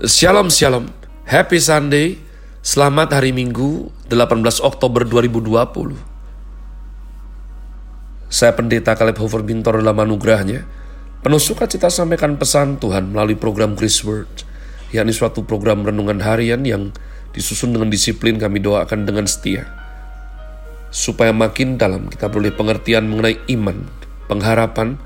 Shalom Shalom, Happy Sunday, selamat hari Minggu 18 Oktober 2020. Saya pendeta Caleb Hofer Bintor dalam anugerahnya, penuh sukacita sampaikan pesan Tuhan melalui program Grace Word, yakni suatu program renungan harian yang disusun dengan disiplin kami doakan dengan setia. Supaya makin dalam kita boleh pengertian mengenai iman, pengharapan,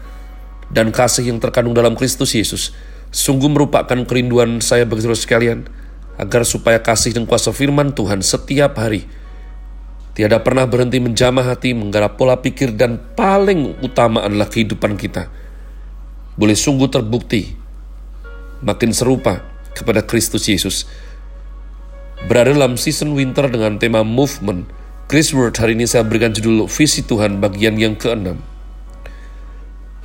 dan kasih yang terkandung dalam Kristus Yesus, Sungguh merupakan kerinduan saya bagi saudara sekalian, agar supaya kasih dan kuasa firman Tuhan setiap hari tiada pernah berhenti menjamah hati, menggarap pola pikir, dan paling utama adalah kehidupan kita. Boleh sungguh terbukti makin serupa kepada Kristus Yesus. Berada dalam season winter dengan tema movement, Chris Word hari ini saya berikan judul Visi Tuhan bagian yang keenam.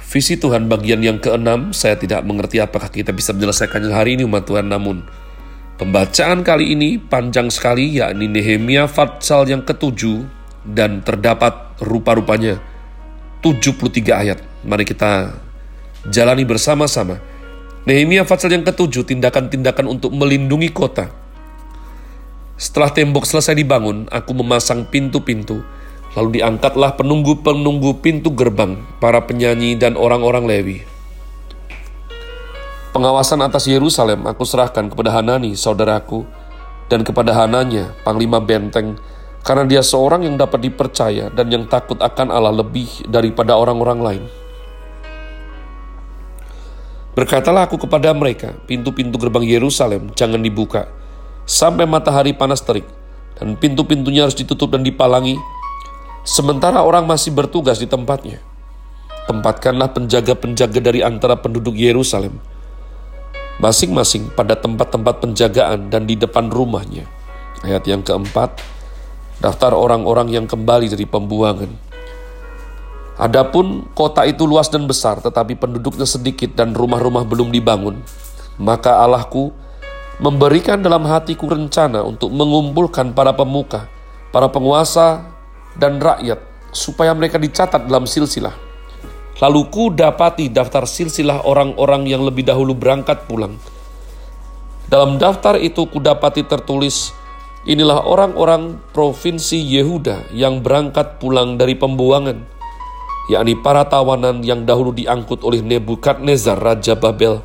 Visi Tuhan bagian yang keenam, saya tidak mengerti apakah kita bisa menyelesaikannya hari ini umat Tuhan, namun pembacaan kali ini panjang sekali, yakni Nehemia Fatsal yang ketujuh, dan terdapat rupa-rupanya 73 ayat. Mari kita jalani bersama-sama. Nehemia Fatsal yang ketujuh, tindakan-tindakan untuk melindungi kota. Setelah tembok selesai dibangun, aku memasang pintu-pintu, Lalu diangkatlah penunggu-penunggu pintu gerbang, para penyanyi dan orang-orang Lewi. Pengawasan atas Yerusalem aku serahkan kepada Hanani, saudaraku, dan kepada Hananya, panglima benteng, karena dia seorang yang dapat dipercaya dan yang takut akan Allah lebih daripada orang-orang lain. Berkatalah aku kepada mereka, pintu-pintu gerbang Yerusalem jangan dibuka, sampai matahari panas terik, dan pintu-pintunya harus ditutup dan dipalangi, Sementara orang masih bertugas di tempatnya, tempatkanlah penjaga-penjaga dari antara penduduk Yerusalem, masing-masing pada tempat-tempat penjagaan dan di depan rumahnya. Ayat yang keempat, daftar orang-orang yang kembali dari pembuangan. Adapun kota itu luas dan besar, tetapi penduduknya sedikit dan rumah-rumah belum dibangun, maka Allahku memberikan dalam hatiku rencana untuk mengumpulkan para pemuka, para penguasa, dan rakyat supaya mereka dicatat dalam silsilah. Lalu ku dapati daftar silsilah orang-orang yang lebih dahulu berangkat pulang. Dalam daftar itu ku dapati tertulis, inilah orang-orang provinsi Yehuda yang berangkat pulang dari pembuangan, yakni para tawanan yang dahulu diangkut oleh Nebukadnezar Raja Babel,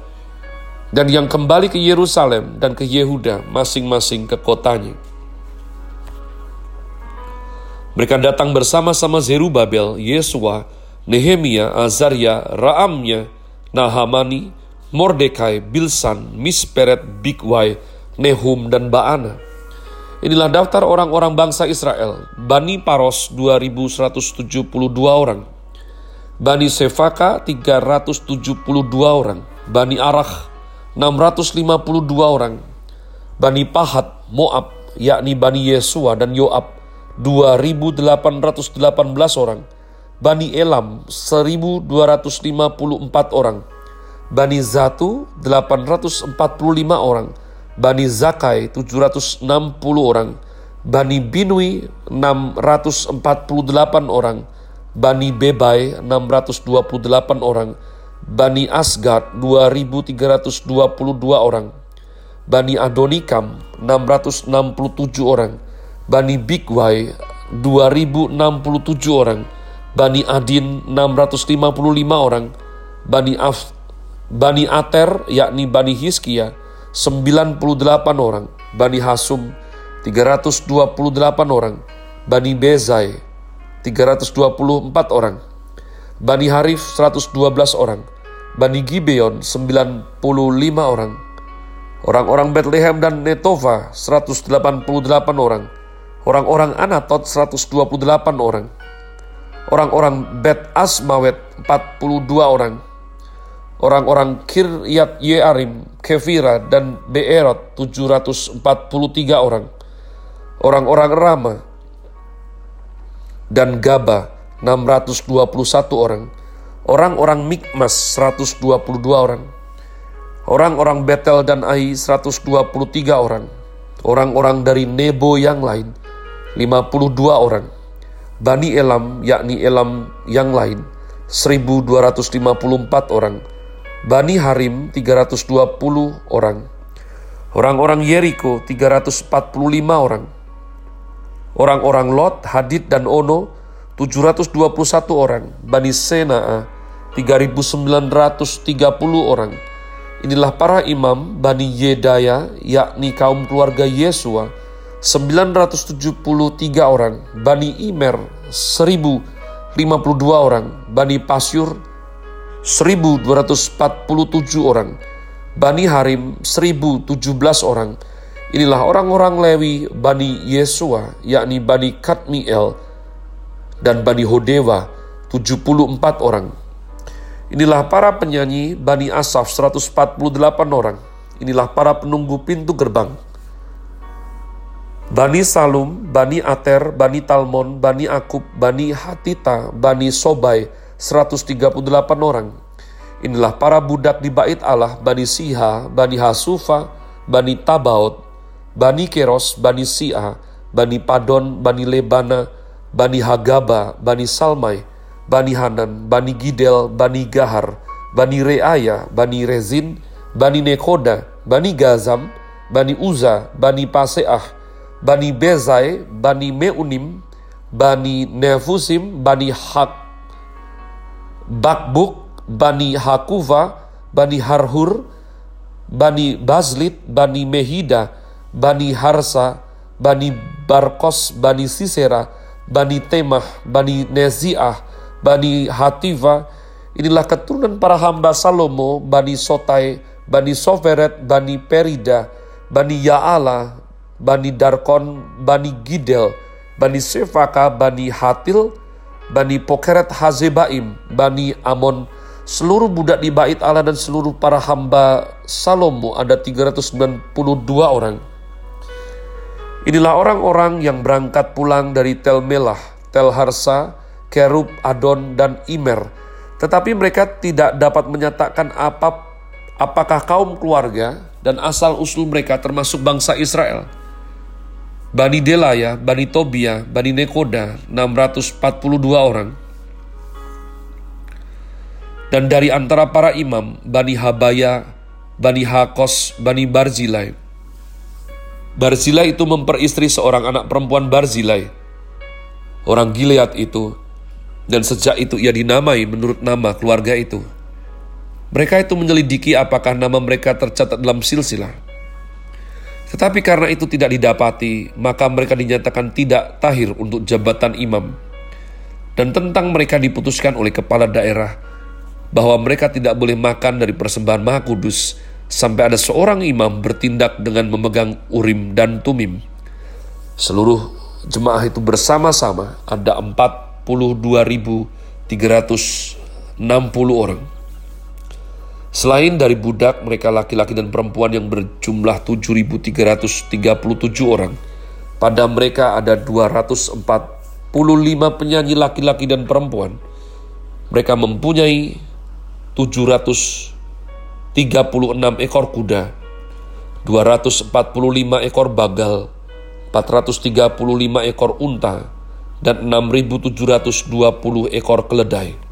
dan yang kembali ke Yerusalem dan ke Yehuda masing-masing ke kotanya. Mereka datang bersama-sama Zerubabel, Yesua, Nehemia, Azaria, Raamnya, Nahamani, Mordekai, Bilsan, Misperet, Bigwai, Nehum, dan Baana. Inilah daftar orang-orang bangsa Israel. Bani Paros 2172 orang. Bani Sefaka 372 orang. Bani Arah 652 orang. Bani Pahat, Moab, yakni Bani Yesua dan Yoab 2.818 orang, Bani Elam 1.254 orang, Bani Zatu 845 orang, Bani Zakai 760 orang, Bani Binui 648 orang, Bani Bebai 628 orang, Bani Asgad 2322 orang, Bani Adonikam 667 orang, Bani Bigwai 2067 orang, Bani Adin 655 orang, Bani Af, Bani Ater yakni Bani Hiskia 98 orang, Bani Hasum 328 orang, Bani Bezai 324 orang, Bani Harif 112 orang, Bani Gibeon 95 orang, orang-orang Bethlehem dan Netova 188 orang, Orang-orang Anatot 128 orang. Orang-orang Bet Asmawet 42 orang. Orang-orang Kiryat Yearim, Kefira, dan Beerot 743 orang. Orang-orang Rama dan Gaba 621 orang. Orang-orang Mikmas 122 orang. Orang-orang Betel dan Ai 123 orang. Orang-orang dari Nebo yang lain 52 orang. Bani Elam, yakni Elam yang lain, 1254 orang. Bani Harim, 320 orang. Orang-orang Yeriko 345 orang. Orang-orang Lot, Hadid, dan Ono 721 orang. Bani Senaa 3930 orang. Inilah para imam Bani Yedaya, yakni kaum keluarga Yesua, 973 orang. Bani Imer, 1052 orang. Bani Pasyur, 1247 orang. Bani Harim 1017 orang. Inilah orang-orang Lewi Bani Yesua, yakni Bani Kadmiel dan Bani Hodewa 74 orang. Inilah para penyanyi Bani Asaf 148 orang. Inilah para penunggu pintu gerbang. Bani Salum, Bani Ater, Bani Talmon, Bani Akub, Bani Hatita, Bani Sobai 138 orang. Inilah para budak di bait Allah, Bani Siha, Bani Hasufa, Bani Tabaot, Bani Keros, Bani Sia, Bani Padon, Bani Lebana, Bani Hagaba, Bani Salmai, Bani Hanan, Bani Gidel, Bani Gahar, Bani Reaya, Bani Rezin, Bani Nekoda, Bani Gazam, Bani Uza, Bani Paseah, Bani Bezai, Bani Meunim, Bani Nefusim, Bani Hak, Bakbuk, Bani Hakuva, Bani Harhur, Bani Bazlit, Bani Mehida, Bani Harsa, Bani Barkos, Bani Sisera, Bani Temah, Bani Neziah, Bani Hativa, inilah keturunan para hamba Salomo, Bani Sotai, Bani Soferet, Bani Perida, Bani Yaala, Bani Darkon, Bani Gidel, Bani Sefaka, Bani Hatil, Bani Pokeret Hazebaim, Bani Amon, seluruh budak di bait Allah dan seluruh para hamba Salomo ada 392 orang. Inilah orang-orang yang berangkat pulang dari Tel Melah, Tel Harsa, Kerub, Adon, dan Imer. Tetapi mereka tidak dapat menyatakan apa apakah kaum keluarga dan asal usul mereka termasuk bangsa Israel. Bani Delaya, Bani Tobia, Bani Nekoda, 642 orang. Dan dari antara para imam, Bani Habaya, Bani Hakos, Bani Barzilai. Barzilai itu memperistri seorang anak perempuan Barzilai, orang Gilead itu, dan sejak itu ia dinamai menurut nama keluarga itu. Mereka itu menyelidiki apakah nama mereka tercatat dalam silsilah. Tetapi karena itu tidak didapati, maka mereka dinyatakan tidak tahir untuk jabatan imam. Dan tentang mereka diputuskan oleh kepala daerah bahwa mereka tidak boleh makan dari persembahan Maha Kudus sampai ada seorang imam bertindak dengan memegang urim dan tumim. Seluruh jemaah itu bersama-sama ada 42.360 orang. Selain dari budak, mereka laki-laki dan perempuan yang berjumlah 7.337 orang. Pada mereka ada 245 penyanyi laki-laki dan perempuan. Mereka mempunyai 736 ekor kuda, 245 ekor bagal, 435 ekor unta, dan 6.720 ekor keledai.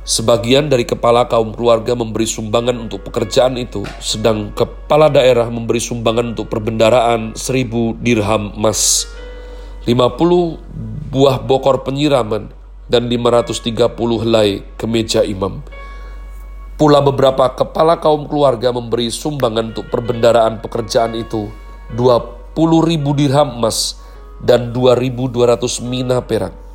Sebagian dari kepala kaum keluarga memberi sumbangan untuk pekerjaan itu, sedang kepala daerah memberi sumbangan untuk perbendaraan 1000 dirham emas, 50 buah bokor penyiraman, dan 530 helai kemeja imam. Pula beberapa kepala kaum keluarga memberi sumbangan untuk perbendaraan pekerjaan itu 20 ribu dirham emas dan 2.200 mina perak.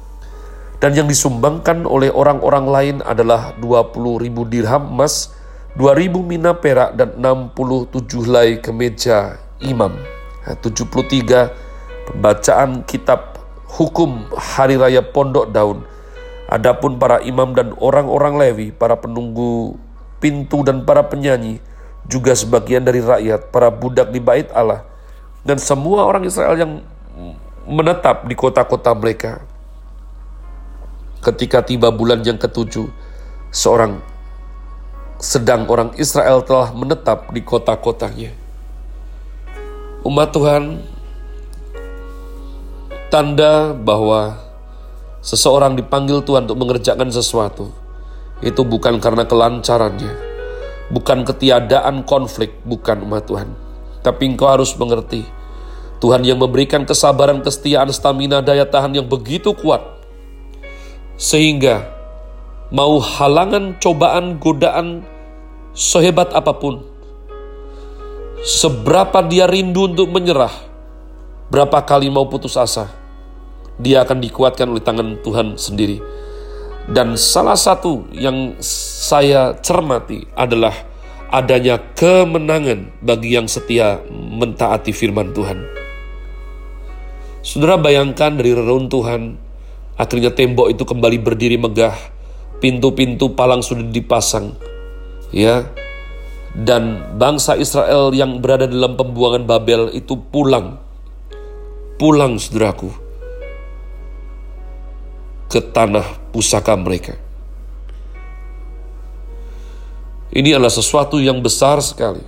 Dan yang disumbangkan oleh orang-orang lain adalah 20 ribu dirham emas, 2.000 mina perak dan 67 helai kemeja imam. 73 pembacaan kitab hukum hari raya pondok daun Adapun para imam dan orang-orang Lewi, para penunggu pintu dan para penyanyi, juga sebagian dari rakyat, para budak di bait Allah, dan semua orang Israel yang menetap di kota-kota mereka. Ketika tiba bulan yang ketujuh, seorang sedang orang Israel telah menetap di kota-kotanya. Umat Tuhan, tanda bahwa Seseorang dipanggil Tuhan untuk mengerjakan sesuatu. Itu bukan karena kelancarannya, bukan ketiadaan konflik, bukan umat Tuhan. Tapi engkau harus mengerti, Tuhan yang memberikan kesabaran, kesetiaan, stamina, daya tahan yang begitu kuat. Sehingga mau halangan, cobaan, godaan, sehebat apa pun, seberapa dia rindu untuk menyerah, berapa kali mau putus asa, dia akan dikuatkan oleh tangan Tuhan sendiri. Dan salah satu yang saya cermati adalah adanya kemenangan bagi yang setia mentaati firman Tuhan. Saudara bayangkan dari reruntuhan, akhirnya tembok itu kembali berdiri megah, pintu-pintu palang sudah dipasang, ya, dan bangsa Israel yang berada dalam pembuangan Babel itu pulang, pulang saudaraku, ke tanah pusaka mereka. Ini adalah sesuatu yang besar sekali.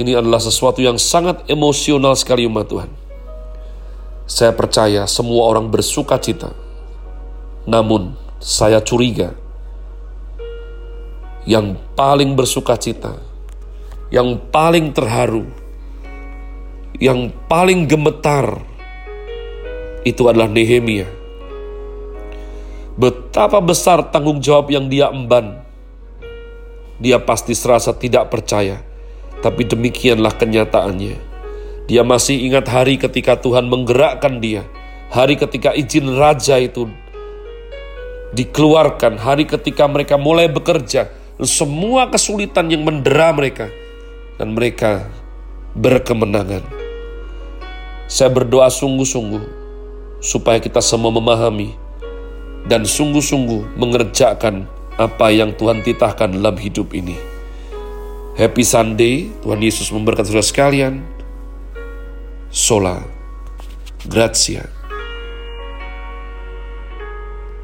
Ini adalah sesuatu yang sangat emosional sekali umat Tuhan. Saya percaya semua orang bersuka cita. Namun saya curiga yang paling bersuka cita, yang paling terharu, yang paling gemetar itu adalah Nehemia Betapa besar tanggung jawab yang dia emban. Dia pasti serasa tidak percaya, tapi demikianlah kenyataannya. Dia masih ingat hari ketika Tuhan menggerakkan dia, hari ketika izin raja itu dikeluarkan, hari ketika mereka mulai bekerja, semua kesulitan yang mendera mereka, dan mereka berkemenangan. Saya berdoa sungguh-sungguh supaya kita semua memahami dan sungguh-sungguh mengerjakan apa yang Tuhan titahkan dalam hidup ini. Happy Sunday, Tuhan Yesus memberkati saudara sekalian. Sola, Gracia.